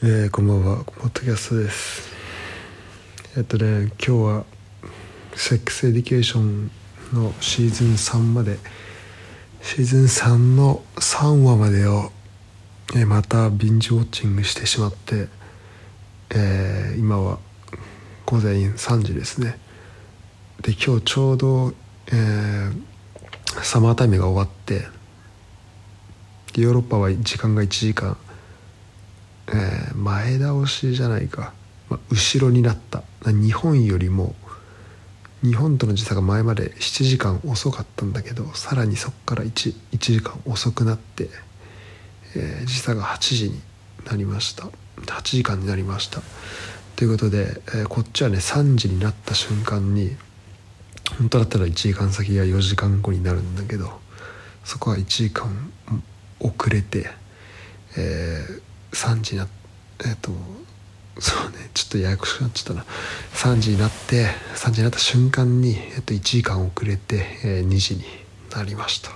えー、こんばんは、ポッドキャストです。えっとね、今日は、セックスエディケーションのシーズン3まで、シーズン3の3話までを、えー、また binge-watching してしまって、えー、今は午前3時ですね。で、今日ちょうど、えー、サマータイムが終わって、ヨーロッパは時間が1時間、えー、前倒しじゃないか、まあ、後ろになった。日本よりも日本との時差が前まで7時間遅かったんだけどさらにそこから 1, 1時間遅くなって、えー、時差が8時になりました。8時間になりました。ということで、えー、こっちはね3時になった瞬間に本当だったら1時間先が4時間後になるんだけどそこは1時間遅れて、えー、3時になっえっ、ー、とそうねちょっとややこしくなっちゃったな。3時になって3時になった瞬間に、えっと、1時間遅れて、えー、2時になりました。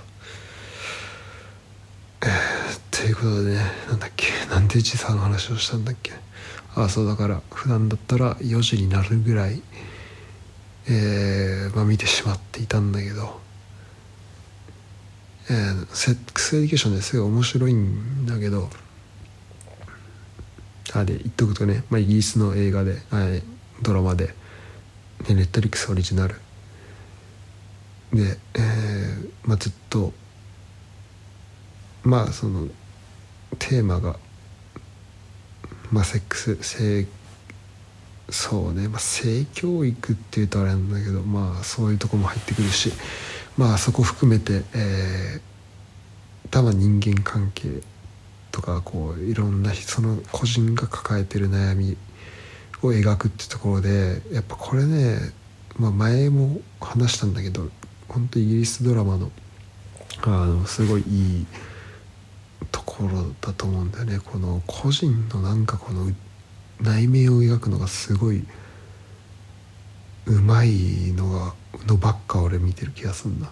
えー、ということでねなんだっけなんで時差の話をしたんだっけ。ああそうだから普段だったら4時になるぐらいえー、まあ見てしまっていたんだけど。えー、セックスエディケーションですごい面白いんだけど。あで言っとくとね、まあ、イギリスの映画で、はい、ドラマで、ね、 Netflix オリジナル。で、えーまあ、ずっとまあそのテーマが、まあ、セックス性そうね、まあ、性教育っていうとあれなんだけどまあそういうとこも入ってくるしまあそこ含めて、えー、多分人間関係とかこういろんなその個人が抱えてる悩みを描くってところでやっぱこれね、まあ、前も話したんだけど本当イギリスドラマのあのすごいいいところだと思うんだよねこの個人のなんかこの内面を描くのがすごいうまいのがのばっか俺見てる気がすんな。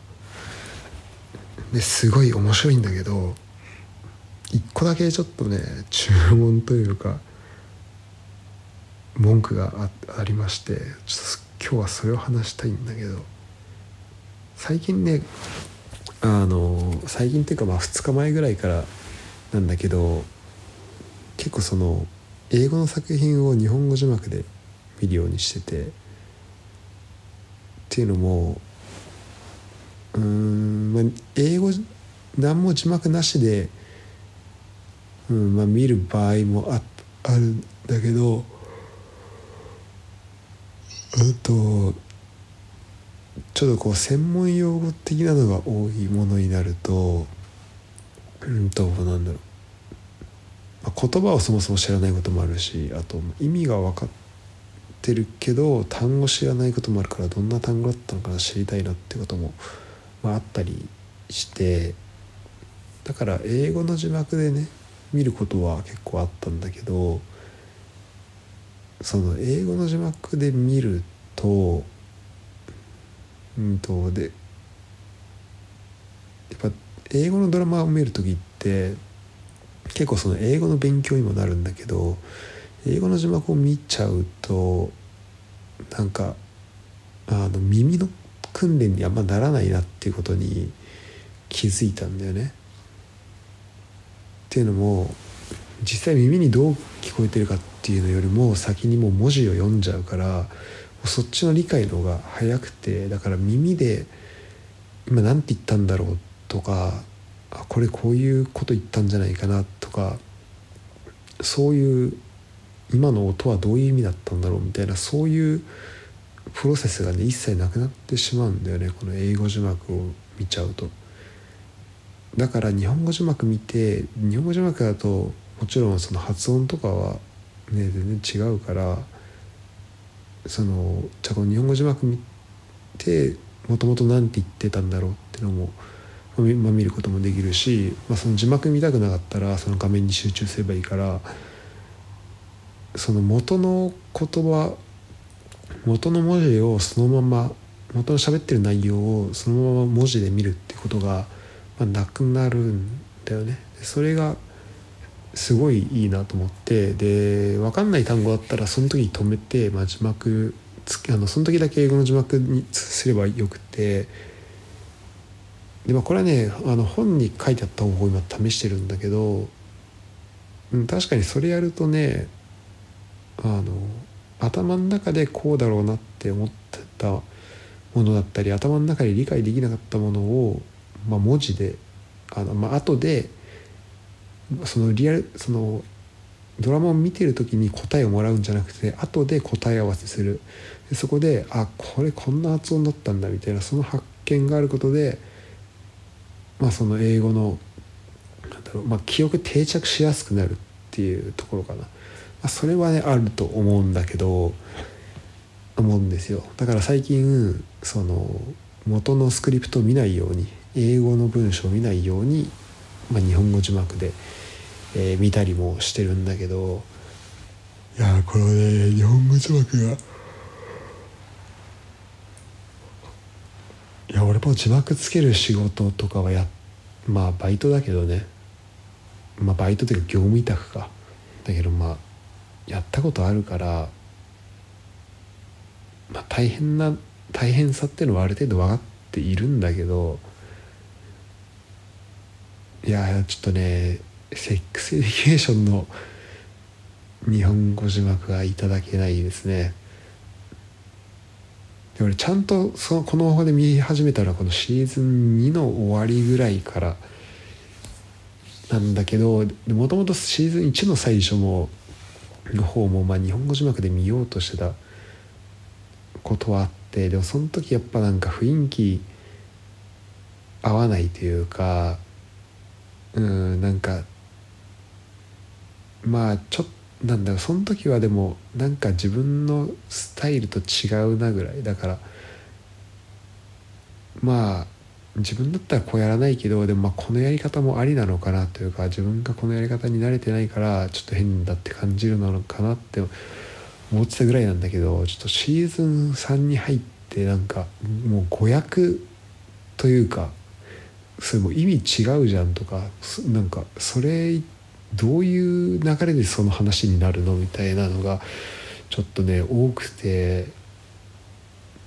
ですごい面白いんだけど一個だけちょっとね注文というか文句がありましてちょっと今日はそれを話したいんだけど最近ねあの最近っていうかまあ2日前ぐらいからなんだけど結構その英語の作品を日本語字幕で見るようにしててっていうのもうん、まあ、英語何も字幕なしでうんまあ、見る場合もああるんだけどあとちょっとこう専門用語的なのが多いものになるとうんとなんだろう、まあ、言葉をそもそも知らないこともあるしあと意味が分かってるけど単語知らないこともあるからどんな単語だったのかな知りたいなってことも、まあ、あったりしてだから英語の字幕でね見ることは結構あったんだけどその英語の字幕で見るとうんとでやっぱ英語のドラマを見る時って結構その英語の勉強にもなるんだけど英語の字幕を見ちゃうとなんかあの耳の訓練にあんまならないなっていうことに気づいたんだよね。っていうのも実際耳にどう聞こえてるかっていうのよりも先にもう文字を読んじゃうからそっちの理解の方が早くてだから耳で今何て言ったんだろうとかあこれこういうこと言ったんじゃないかなとかそういう今の音はどういう意味だったんだろうみたいなそういうプロセスがね一切なくなってしまうんだよねこの英語字幕を見ちゃうと。だから日本語字幕見て日本語字幕だともちろんその発音とかはね全然違うからそのじゃあこの日本語字幕見てもともと何て言ってたんだろうっていうのも、まあ、見ることもできるし、まあ、その字幕見たくなかったらその画面に集中すればいいからその元の言葉元の文字をそのまま元の喋ってる内容をそのまま文字で見るってことがま、なくなるんだよね。それがすごいいいなと思って。で分かんない単語だったらその時に止めて、まあ、字幕つあのその時だけ英語の字幕にすればよくて。で、まあ、これはねあの本に書いてあった方法を今試してるんだけど、うん、確かにそれやるとねあの頭の中でこうだろうなって思ってたものだったり頭の中で理解できなかったものを、まあ、文字であの、まあ後でそのリアルそのドラマを見てる時に答えをもらうんじゃなくて後で答え合わせする。でそこであこれこんな発音だったんだみたいなその発見があることで、まあ、その英語のなんだろう、まあ、記憶定着しやすくなるっていうところかな、まあ、それはねあると思うんだけど思うんですよ。だから最近その元のスクリプトを見ないように英語の文章を見ないように、まあ、日本語字幕でえー、見たりもしてるんだけど。いやこのね日本語字幕がいや俺も字幕つける仕事とかはやまあバイトだけどね。まあバイトというか業務委託か。だけどまあやったことあるからまあ大変な大変さっていうのはある程度分かっているんだけどいやちょっとねセックスエデュケーションの日本語字幕がいただけないですね。で俺ちゃんとそのこの方法で見始めたのはこのシーズン2の終わりぐらいからなんだけどもともとシーズン1の最初もの方もまあ日本語字幕で見ようとしてたことはあってでもその時やっぱなんか雰囲気合わないというかうんなんかまあちょっとなんだろうその時はでもなんか自分のスタイルと違うなぐらいだからまあ自分だったらこうやらないけどでもまあこのやり方もありなのかなというか自分がこのやり方に慣れてないからちょっと変だって感じるのかなって思ってたぐらいなんだけどちょっとシーズン3に入ってなんかもう誤訳というかそれも意味違うじゃんとかなんかそれどういう流れでその話になるのみたいなのがちょっとね多くて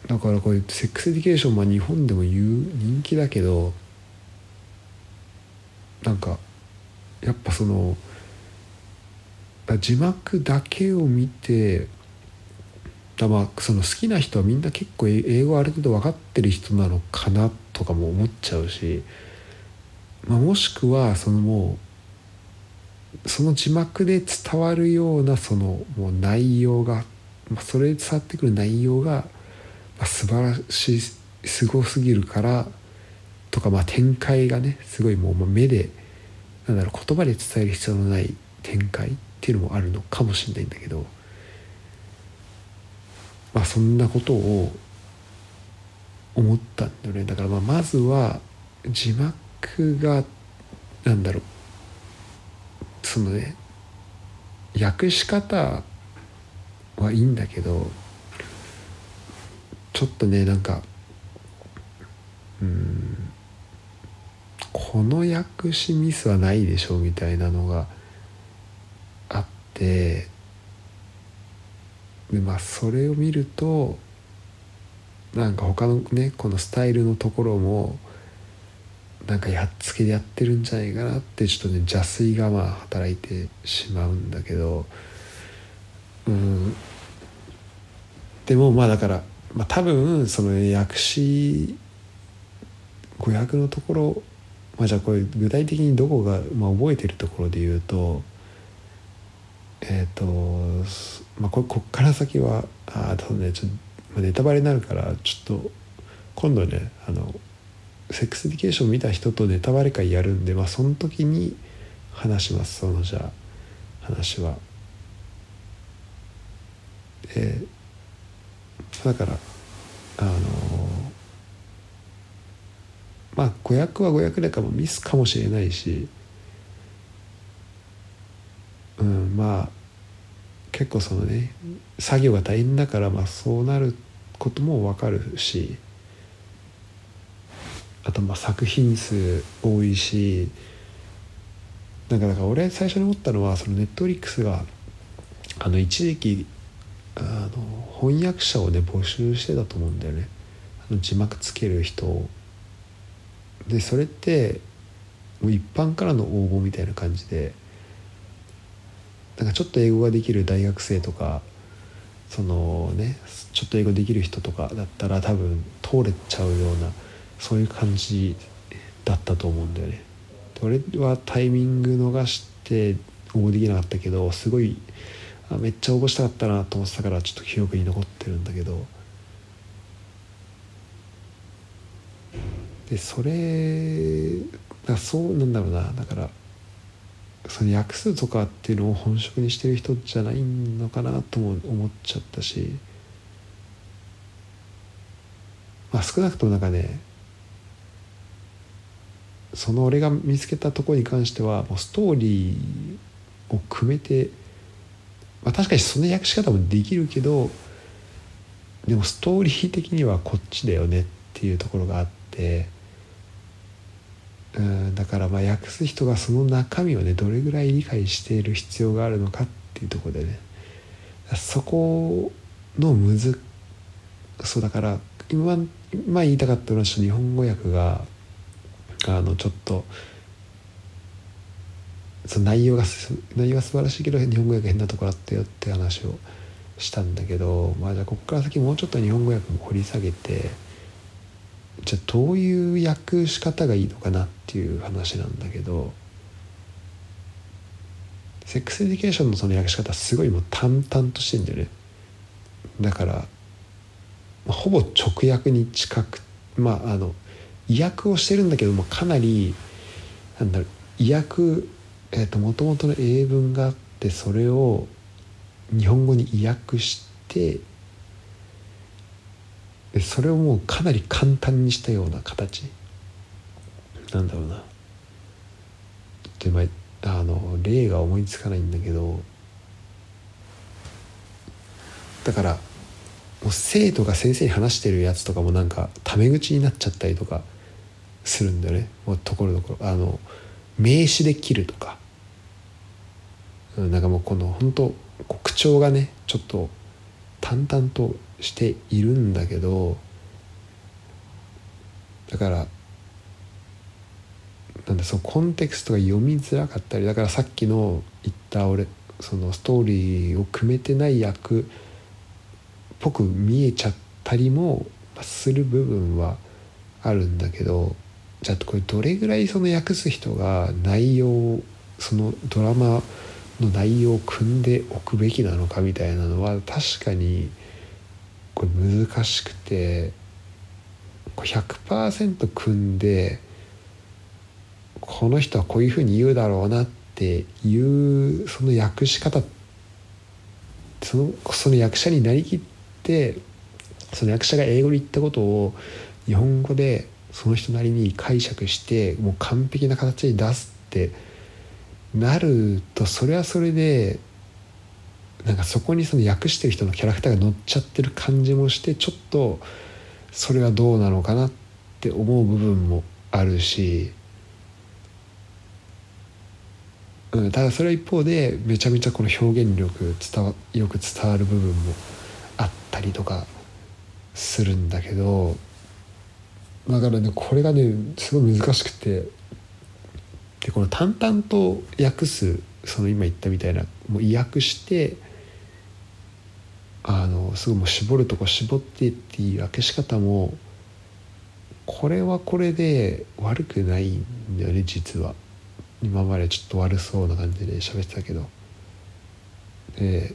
だからこういうセックスエディケーションは日本でも言う人気だけどなんかやっぱその字幕だけを見てだまあその好きな人はみんな結構英語ある程度分かってる人なのかなってとかも思っちゃうし、まあ、もしくはそのもうその字幕で伝わるようなそのもう内容が、まあ、それで伝わってくる内容が、まあ、素晴らしいすごすぎるからとか、まあ、展開がねすごいもう目でなんだろう言葉で伝える必要のない展開っていうのもあるのかもしれないんだけど、まあ、そんなことを思ったんだよね。だからまあまずは字幕がなんだろう。そのね訳し方はいいんだけどちょっとねなんかうんこの訳しミスはないでしょうみたいなのがあってでまあそれを見るとなんか他のねこのスタイルのところもなんかやっつけでやってるんじゃないかなってちょっとね邪推がまあ働いてしまうんだけどうん。でもまあだから、まあ、多分その訳詞語訳のところ、まあ、じゃあこれ具体的にどこが、まあ、覚えてるところで言うとえっ、ー、と、まあ、ここっから先はあ多分ねちょっとネタバレになるからちょっと今度ねあのセックスエディケーション見た人とネタバレ会やるんでまあその時に話しますそのじゃあ話は。でだからあのまあ誤訳は誤訳でかもミスかもしれないしうんまあ結構そのね作業が大変だからまあそうなることも分かるしあとまあ作品数多いしなんかだから俺最初に思ったのはそのネットリックスがあの一時期あの翻訳者をね募集してたと思うんだよね。あの字幕つける人を。でそれってもう一般からの応募みたいな感じでなんかちょっと英語ができる大学生とかそのねちょっと英語できる人とかだったら多分通れちゃうようなそういう感じだったと思うんだよね。俺はタイミング逃して応募できなかったけどすごいあめっちゃ応募したかったなと思ってたからちょっと記憶に残ってるんだけどでそれだそうなんだろうなだからその訳すとかっていうのを本職にしてる人じゃないのかなとも思っちゃったしまあ少なくともなんかねその俺が見つけたところに関してはもうストーリーを組めて、まあ、確かにその訳し方もできるけどでもストーリー的にはこっちだよねっていうところがあってうんだからまあ訳す人がその中身をねどれぐらい理解している必要があるのかっていうとこでね。そこのむずそうだから今今言いたかったのは日本語訳があのちょっとその内容が内容は素晴らしいけど日本語訳変なところあったよって話をしたんだけどまあじゃあここから先もうちょっと日本語訳も掘り下げてじゃあどういう訳し方がいいのかなっていう話なんだけどセックスエディケーションのその訳し方すごいもう淡々としてんだよね。だからほぼ直訳に近くまああの意訳をしてるんだけどもかなりなんだろう意訳えーと、ともとの英文があってそれを日本語に意訳してでそれをもうかなり簡単にしたような形。なんだろうな。でまあの例が思いつかないんだけど。だからもう生徒が先生に話してるやつとかもなんかタメ口になっちゃったりとかするんだよね。もうところどころ。あの名詞で切るとか、うん、なんかもうこの本当口調がねちょっと淡々としているんだけどだからなんだそのコンテクストが読みづらかったりだからさっきの言った俺そのストーリーを組めてない役っぽく見えちゃったりもする部分はあるんだけどじゃあこれどれぐらいその訳す人が内容そのドラマの内容を組んでおくべきなのかみたいなのは確かにこれ難しくて100%組んでこの人はこういうふうに言うだろうなっていうその訳し方そのその役者になりきってその役者が英語で言ったことを日本語でその人なりに解釈してもう完璧な形に出すってなるとそれはそれでなんかそこにその訳してる人のキャラクターが乗っちゃってる感じもしてちょっとそれはどうなのかなって思う部分もあるし、うん、ただそれは一方でめちゃめちゃこの表現力伝わよく伝わる部分もあったりとかするんだけどだからねこれがねすごい難しくてでこの淡々と訳すその今言ったみたいなもう意訳してあのすごいもう絞るとこ絞ってっていう訳し方もこれはこれで悪くないんだよね実は。今までちょっと悪そうな感じで喋ってたけど。で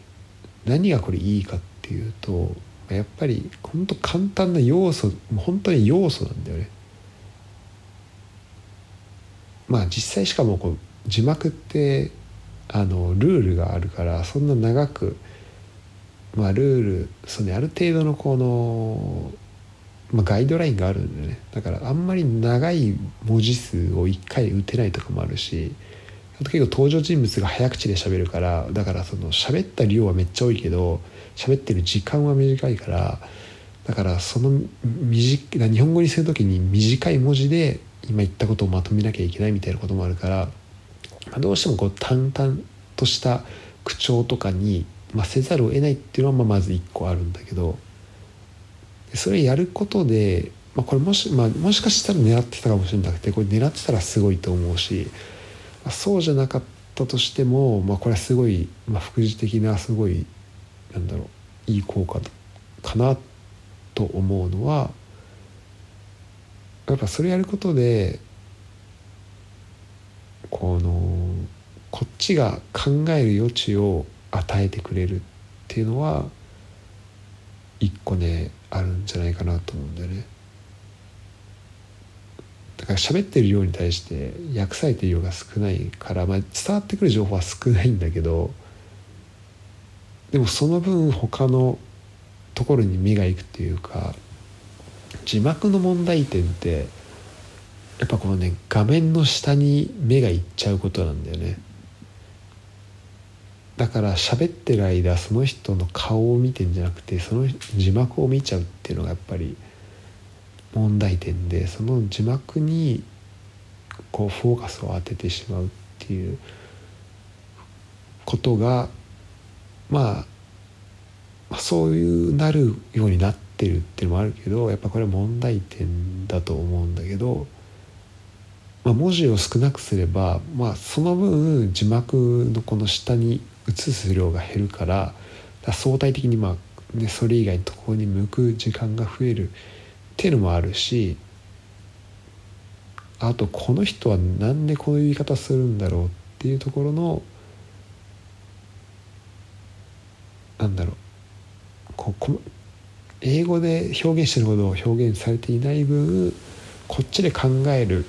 何がこれいいかっていうとやっぱり本当簡単な要素本当に要素なんだよね。まあ実際しかもこう字幕ってあのルールがあるからそんな長くまあルールそのある程度のこの、まあ、ガイドラインがあるんだよね。だからあんまり長い文字数を1回打てないとかもあるしあと結構登場人物が早口で喋るからだからその喋った量はめっちゃ多いけど喋ってる時間は短いからだからその短日本語にする時に短い文字で今言ったことをまとめなきゃいけないみたいなこともあるから、どうしてもこう淡々とした口調とかに、まあ、せざるを得ないっていうのはまあまず一個あるんだけどそれやることで、まあ、これもし,、まあ、もしかしたら狙ってたかもしれなくてこれ狙ってたらすごいと思うし、まあ、そうじゃなかったとしても、まあ、これはすごい、まあ、副次的なすごいなんだろういい効果かなと思うのはやっぱそれやることでこのこっちが考える余地を与えてくれるっていうのは一個ねあるんじゃないかなと思うんだよね。だから喋ってる量に対して訳されてる量が少ないから、まあ、伝わってくる情報は少ないんだけどでもその分他のところに目がいくっていうか字幕の問題点ってやっぱこのね画面の下に目がいっちゃうことなんだよね。だから喋ってる間その人の顔を見てんじゃなくてその字幕を見ちゃうっていうのがやっぱり問題点でその字幕にこうフォーカスを当ててしまうっていうことがまあそういうなるようになってるっていうのもあるけどやっぱこれは問題点だと思うんだけど、まあ、文字を少なくすれば、まあ、その分字幕のこの下に映す量が減るから相対的にまあ、ね、それ以外のところに向く時間が増えるっていうのもあるしあとこの人は何でこういう言い方するんだろうっていうところのなんだろうこう英語で表現してるほど表現されていない分こっちで考える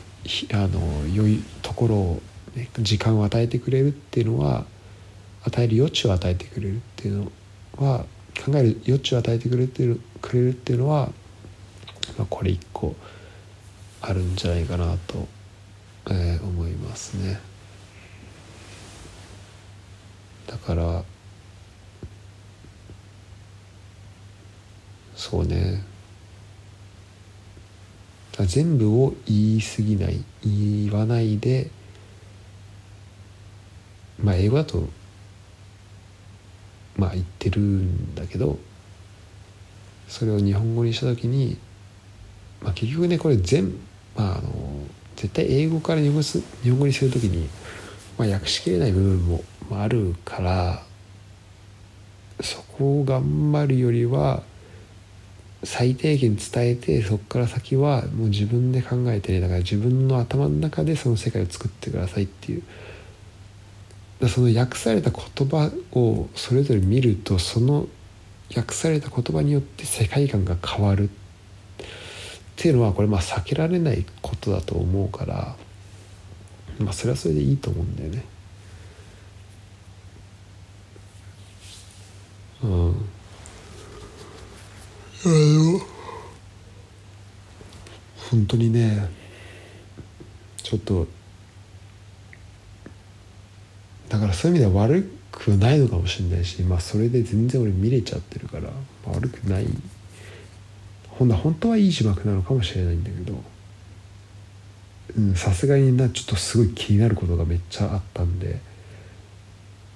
あの良いところを、ね、時間を与えてくれるっていうのは与える余地を与えてくれるっていうのは考える余地を与えてくれてるくれるっていうのは、まあ、これ一個あるんじゃないかなと、えー、思いますね。だからそうね。全部を言い過ぎない言わないでまあ英語だとまあ言ってるんだけどそれを日本語にした時に、まあ、結局ねこれ全まああの絶対英語から日本語日本語にする時に、まあ、訳しきれない部分もあるからそこを頑張るよりは最低限伝えてそこから先はもう自分で考えてねだから自分の頭の中でその世界を作ってくださいっていうその訳された言葉をそれぞれ見るとその訳された言葉によって世界観が変わるっていうのはこれまあ避けられないことだと思うからまあそれはそれでいいと思うんだよね。うん。あの本当にねちょっとだからそういう意味では悪くないのかもしれないしまあそれで全然俺見れちゃってるから、悪くない。ほんな本当はいい字幕なのかもしれないんだけどさすがになちょっとすごい気になることがめっちゃあったんで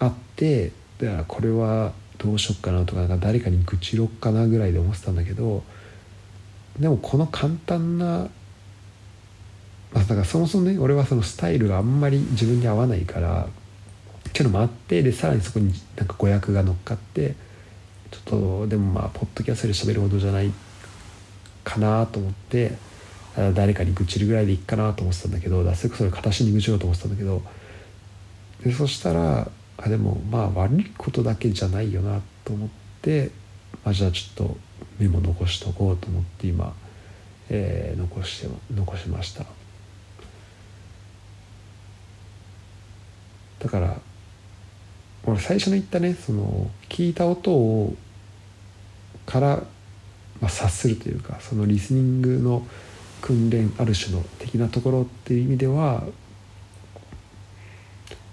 あってだからこれはどうしよっかなとかか誰かに愚痴ろっかなぐらいで思ってたんだけどでもこの簡単なまあ、だからそもそもね俺はそのスタイルがあんまり自分に合わないからっていうのもあってでさらにそこになんか語訳が乗っかってちょっとでもまあポッドキャストで喋るほどじゃないかなと思って誰かに愚痴るぐらいでいいかなと思ってたんだけどそれこそ形に愚痴ろうと思ってたんだけどでそしたらあでもまあ悪いことだけじゃないよなと思って、まあ、じゃあちょっとメモ残しとこうと思って今、えー、残して残しました。だから俺最初の言ったねその聞いた音をから、まあ、察するというかそのリスニングの訓練ある種の的なところっていう意味では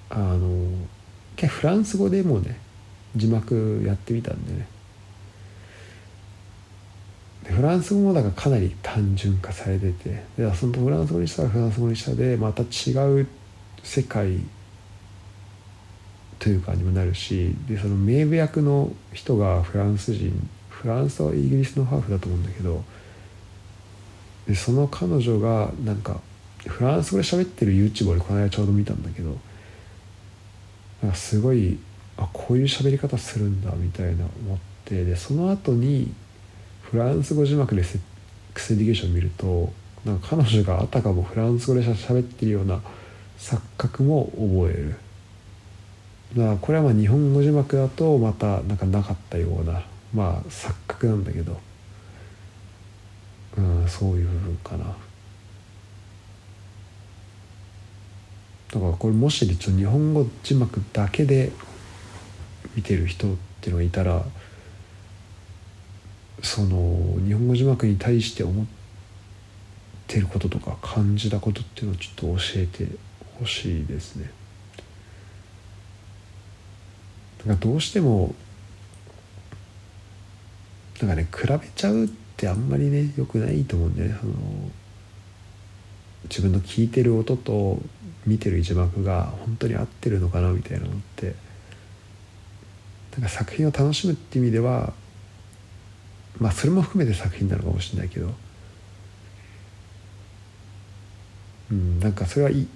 あのフランス語でもね字幕やってみたんでね。フランス語もだからかなり単純化されててでそのフランス語にしたらフランス語にしたでまた違う世界というかにもなるしでその名部役の人がフランス人フランスはイギリスのハーフだと思うんだけどでその彼女がなんかフランス語で喋ってる YouTube をこの間ちょうど見たんだけどなんかすごいあこういう喋り方するんだみたいな思ってでその後にフランス語字幕でセックスエディケーションを見るとなんか彼女があたかもフランス語で喋ってるような錯覚も覚える。だからこれはまあ日本語字幕だとまたなんかなかったようなまあ錯覚なんだけど。うんそういう部分かな。だからこれもし日本語字幕だけで見てる人っていうのがいたらその日本語字幕に対して思ってることとか感じたことっていうのをちょっと教えてほしいですね。だかどうしてもなんかね比べちゃうってあんまりねよくないと思うんだよね。あの自分の聞いてる音と見てる字幕が本当に合ってるのかなみたいなのってなんか作品を楽しむって意味ではまあそれも含めて作品なのかもしれないけど、うん、なんかそれは一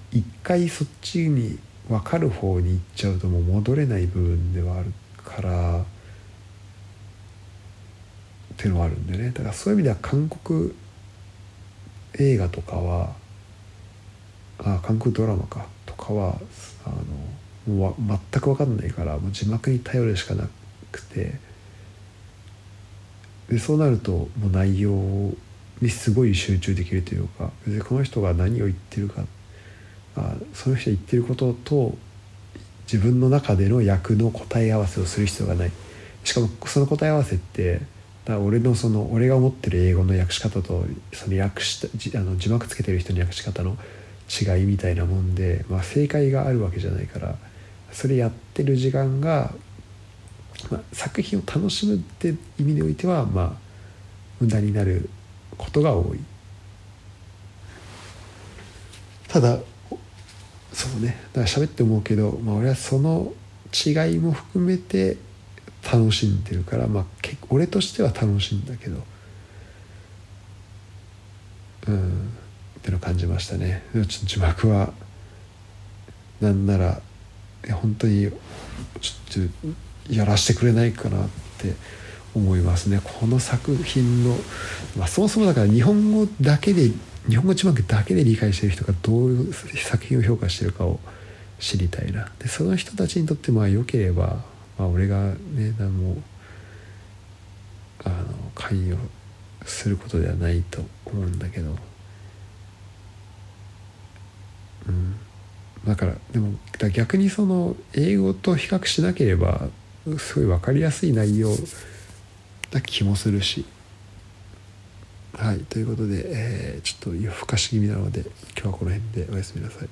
回そっちに分かる方に行っちゃうともう戻れない部分ではあるからっていうのはあるんでね。だからそういう意味では韓国映画とかはあ韓国ドラマかとかはあのもう全く分かんないからもう字幕に頼るしかなくて。でそうなるともう内容にすごい集中できるというか別にこの人が何を言ってるかあその人が言ってることと自分の中での役の答え合わせをする必要がないしかもその答え合わせってだ俺のその俺が思ってる英語の訳し方とその訳したあの字幕つけてる人の訳し方の違いみたいなもんで、まあ、正解があるわけじゃないからそれやってる時間がまあ、作品を楽しむって意味においてはまあ無駄になることが多い。ただそうね。だから喋って思うけど、まあ、俺はその違いも含めて楽しんでるから、まあ、俺としては楽しいんだけど。うん。っての感じましたね。字幕はなんなら本当にちょっとやらせてくれないかなって思いますね。この作品の、まあ、そもそもだから日本語だけで日本語字幕だけで理解してる人がどういう作品を評価してるかを知りたいな。でその人たちにとってまあ良ければ、まあ、俺がね何もあの関与することではないと思うんだけど。だからでも逆にその英語と比較しなければすごい分かりやすい内容な気もするし。はいということで、えー、ちょっと夜更かし気味なので今日はこの辺でおやすみなさい。